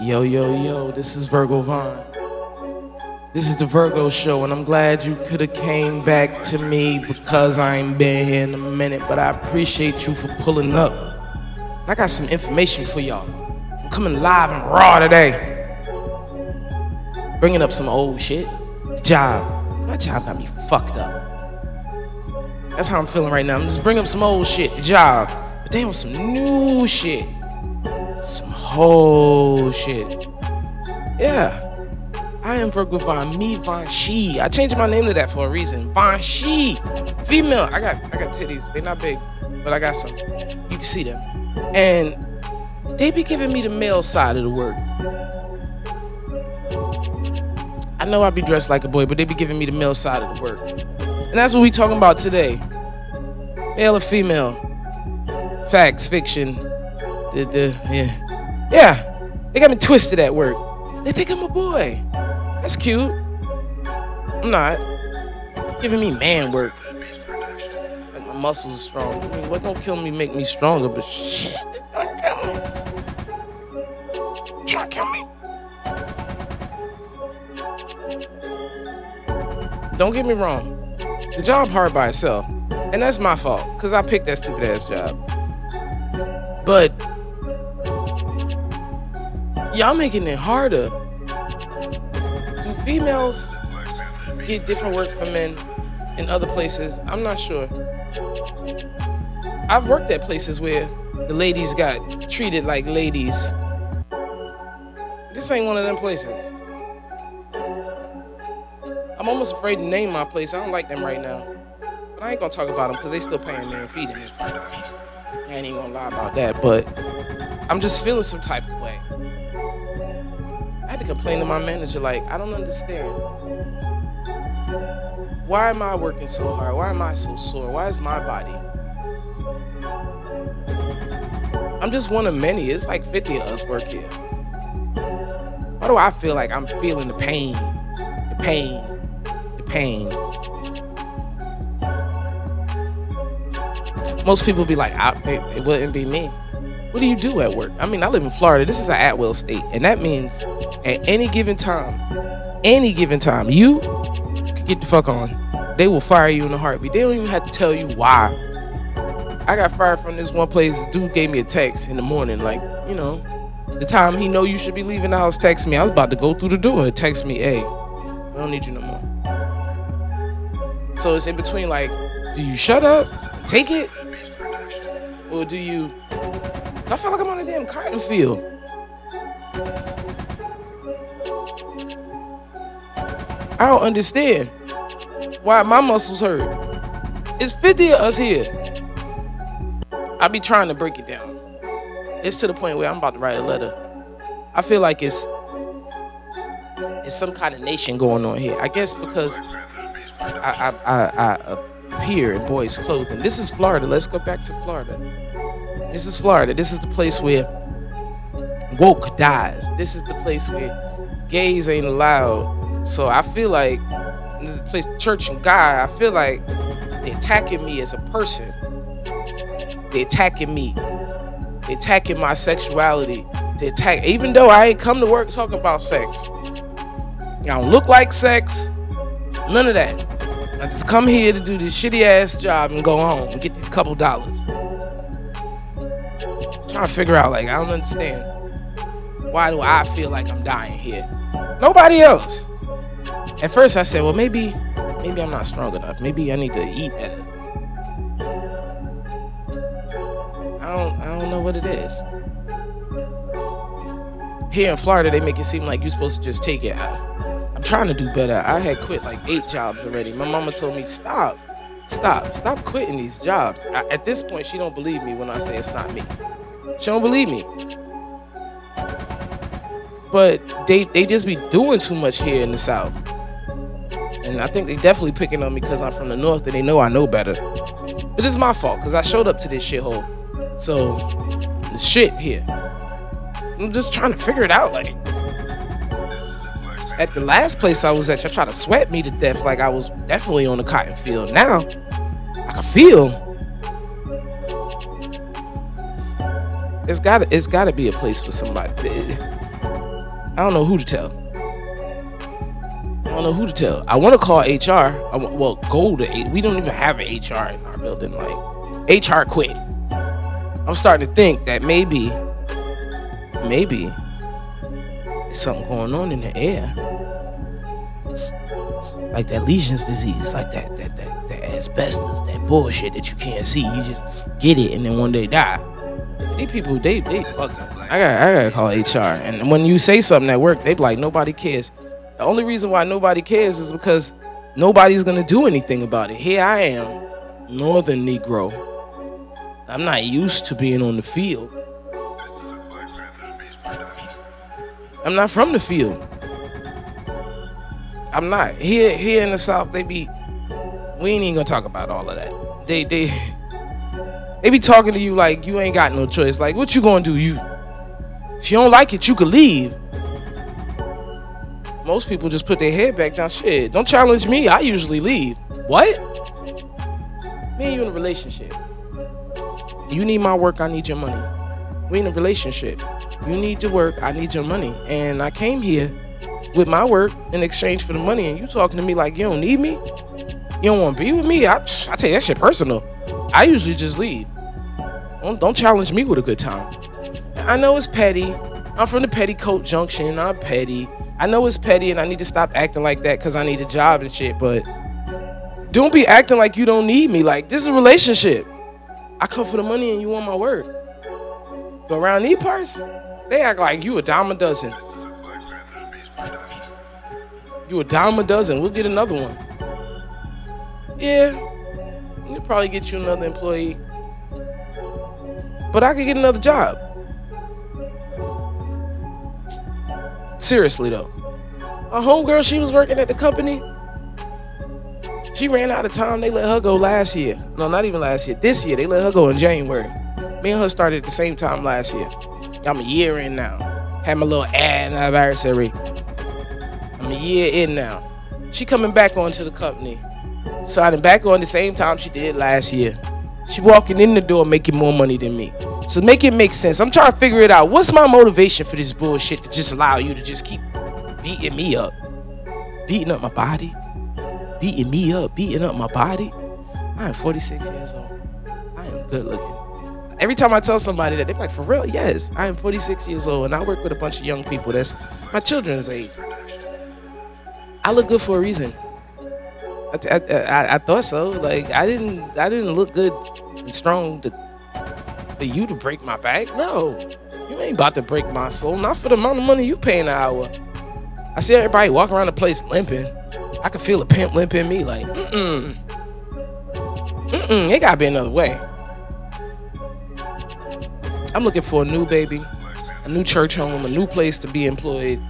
Yo, yo, yo, this is Virgo Vaughn. This is the Virgo show, and I'm glad you could have came back to me because I ain't been here in a minute, but I appreciate you for pulling up. I got some information for y'all. I'm coming live and raw today. Bringing up some old shit. Job. My job got me fucked up. That's how I'm feeling right now. I'm just bringing up some old shit. Job. But with some new shit. Some whole shit. Yeah. I am Virgo Von, me Von She. I changed my name to that for a reason. Von She. Female. I got I got titties. They're not big, but I got some. You can see them. And they be giving me the male side of the work. I know I be dressed like a boy, but they be giving me the male side of the work. And that's what we talking about today. Male or female. Facts, fiction. The, the, yeah. Yeah. They got me twisted at work. They think I'm a boy. That's cute. I'm not. Giving me man work. Like my muscles strong. I mean, what don't kill me make me stronger, but shit. To kill me. Don't get me wrong. The job hard by itself. And that's my fault, because I picked that stupid ass job. But y'all making it harder. Do females get different work from men in other places? I'm not sure. I've worked at places where the ladies got treated like ladies. This ain't one of them places. I'm almost afraid to name my place. I don't like them right now. But I ain't gonna talk about them because they still paying me and feeding me. I ain't even gonna lie about that, but I'm just feeling some type of way. Had to complain to my manager, like, I don't understand. Why am I working so hard? Why am I so sore? Why is my body? I'm just one of many. It's like 50 of us work here. Why do I feel like I'm feeling the pain? The pain. The pain. Most people be like, I, it, it wouldn't be me. What do you do at work? I mean, I live in Florida. This is an at will state. And that means at any given time, any given time, you get the fuck on. They will fire you in a heartbeat. They don't even have to tell you why. I got fired from this one place. Dude gave me a text in the morning, like, you know, the time he know you should be leaving the house, text me. I was about to go through the door. Text me, hey, I don't need you no more. So it's in between like, do you shut up, take it, or do you? I feel like I'm on a damn cotton field. I don't understand why my muscles hurt. It's 50 of us here. I be trying to break it down. It's to the point where I'm about to write a letter. I feel like it's it's some kind of nation going on here. I guess because I I, I, I appear in boys' clothing. This is Florida. Let's go back to Florida. This is Florida. This is the place where woke dies. This is the place where gays ain't allowed. So I feel like this place church and guy. I feel like they're attacking me as a person. They're attacking me. They're attacking my sexuality. They attack even though I ain't come to work talking about sex. I don't look like sex. None of that. I just come here to do this shitty ass job and go home and get these couple dollars. Trying to figure out, like, I don't understand. Why do I feel like I'm dying here? Nobody else. At first, I said, well, maybe, maybe I'm not strong enough. Maybe I need to eat better. I don't, I don't know what it is. Here in Florida, they make it seem like you're supposed to just take it. I, I'm trying to do better. I had quit like eight jobs already. My mama told me, stop, stop, stop quitting these jobs. I, at this point, she don't believe me when I say it's not me. She don't believe me. But they they just be doing too much here in the South. And I think they definitely picking on me because I'm from the North and they know I know better. But is my fault because I showed up to this shithole. So, the shit here. I'm just trying to figure it out. Like, at the last place I was at, y'all tried to sweat me to death like I was definitely on the cotton field. Now, I can feel it's got it's got to be a place for somebody. I don't know who to tell. I don't know who to tell. I want to call HR. I wa- well, go to we don't even have an HR in our building. Like HR quit. I'm starting to think that maybe, maybe, there's something going on in the air, like that lesions disease, like that that that that asbestos, that bullshit that you can't see. You just get it and then one day die. These people, they they fucking. I got I gotta call HR. And when you say something at work, they be like nobody cares. The only reason why nobody cares is because nobody's gonna do anything about it. Here I am, Northern Negro. I'm not used to being on the field. I'm not from the field. I'm not. Here here in the South, they be we ain't even gonna talk about all of that. They they they be talking to you like you ain't got no choice. Like what you gonna do? You if you don't like it, you could leave. Most people just put their head back down. Shit, don't challenge me. I usually leave. What? Me and you in a relationship. You need my work, I need your money. We in a relationship. You need to work, I need your money. And I came here with my work in exchange for the money, and you talking to me like you don't need me? You don't want to be with me? I, I take that shit personal. I usually just leave. Don't, don't challenge me with a good time. I know it's petty. I'm from the Petticoat Junction. I'm petty. I know it's petty, and I need to stop acting like that because I need a job and shit. But don't be acting like you don't need me. Like this is a relationship. I come for the money, and you want my word. But around these parts, they act like you a dime a dozen. You a dime a dozen. We'll get another one. Yeah, probably get you another employee. But I could get another job. Seriously though. A homegirl, she was working at the company. She ran out of time. They let her go last year. No, not even last year. This year, they let her go in January. Me and her started at the same time last year. I'm a year in now. Had my little ad anniversary. I'm a year in now. She coming back onto the company. Signing back on the same time she did last year. She walking in the door making more money than me. So make it make sense. I'm trying to figure it out. What's my motivation for this bullshit to just allow you to just keep beating me up? Beating up my body? Beating me up, beating up my body? I am 46 years old. I am good looking. Every time I tell somebody that, they're like, for real? Yes, I am 46 years old and I work with a bunch of young people that's my children's age. I look good for a reason. I, I, I, thought so. Like I didn't I didn't look good and strong to, for you to break my back. No, you ain't about to break my soul. Not for the amount of money you pay an hour. I see everybody walk around the place limping. I can feel a pimp limping me. Like mm mm mm. It gotta be another way. I'm looking for a new baby, a new church home, a new place to be employed,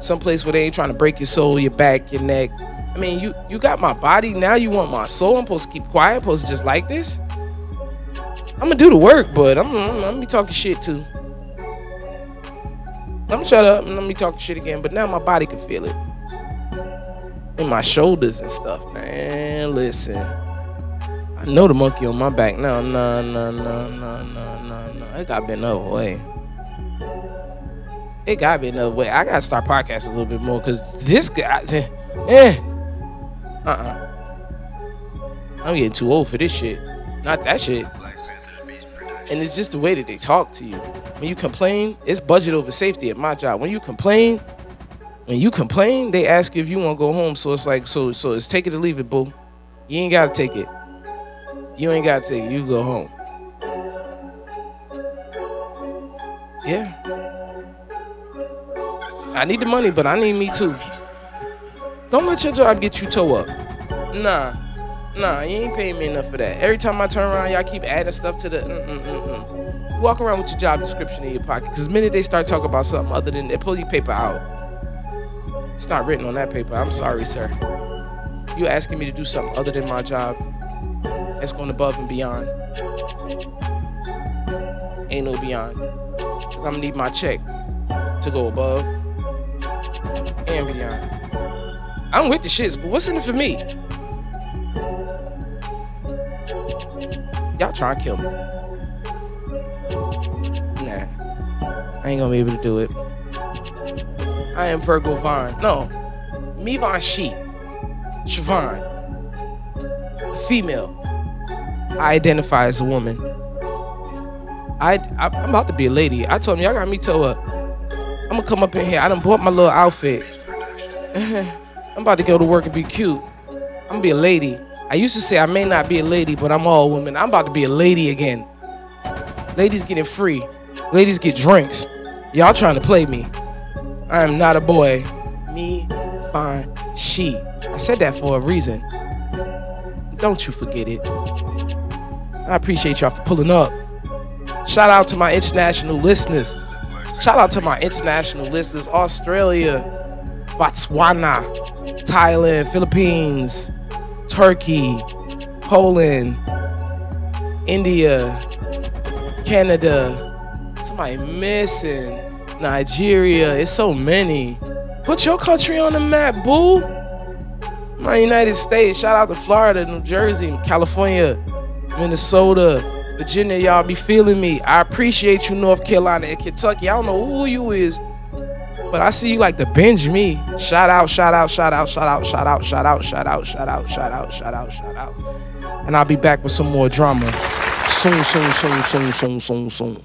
some place where they ain't trying to break your soul, your back, your neck. I mean, you you got my body. Now you want my soul. I'm supposed to keep quiet. I'm supposed to just like this. I'm gonna do the work, but I'm, I'm, I'm gonna be talking shit too. I'm gonna shut up and gonna be talking shit again. But now my body can feel it in my shoulders and stuff, man. Listen, I know the monkey on my back now. No, no, no, no, no, no, no. It gotta be another way. It gotta be another way. I gotta start podcasting a little bit more because this guy, eh. Uh-uh. I'm getting too old for this shit. Not that shit. And it's just the way that they talk to you. When you complain, it's budget over safety at my job. When you complain, when you complain, they ask you if you want to go home. So it's like, so so it's take it or leave it, boo. You ain't gotta take it. You ain't gotta take it. You go home. Yeah. I need the money, but I need me too. Don't let your job get you toe up. Nah, nah, you ain't paying me enough for that. Every time I turn around, y'all keep adding stuff to the. Mm-mm-mm-mm. Walk around with your job description in your pocket, because the minute they start talking about something other than they pull your paper out, it's not written on that paper. I'm sorry, sir. You asking me to do something other than my job? That's going above and beyond. Ain't no beyond. Cause I'm gonna need my check to go above and beyond. I'm with the shits, but what's in it for me? Y'all try to kill me. Nah. I ain't gonna be able to do it. I am Virgo Vaughn. No, me Von She. Siobhan. Female. I identify as a woman. I, I am about to be a lady. I told him y'all got me toe up. I'm gonna come up in here. I done bought my little outfit. I'm about to go to work and be cute. I'm gonna be a lady. I used to say I may not be a lady, but I'm all women. I'm about to be a lady again. Ladies getting free. Ladies get drinks. Y'all trying to play me. I am not a boy. Me, fine, she. I said that for a reason. Don't you forget it. I appreciate y'all for pulling up. Shout out to my international listeners. Shout out to my international listeners Australia, Botswana, Thailand, Philippines, Turkey, Poland, India, Canada. Somebody missing. Nigeria. It's so many. Put your country on the map, boo. My United States. Shout out to Florida, New Jersey, California, Minnesota, Virginia. Y'all be feeling me. I appreciate you, North Carolina and Kentucky. I don't know who you is, but I see you like to binge me. Shout out, shout out, shout out, shout out, shout out, shout out, shout out, shout out, shout out, shout out, shout out. And I'll be back with some more drama soon, soon, soon, soon, soon, soon, soon.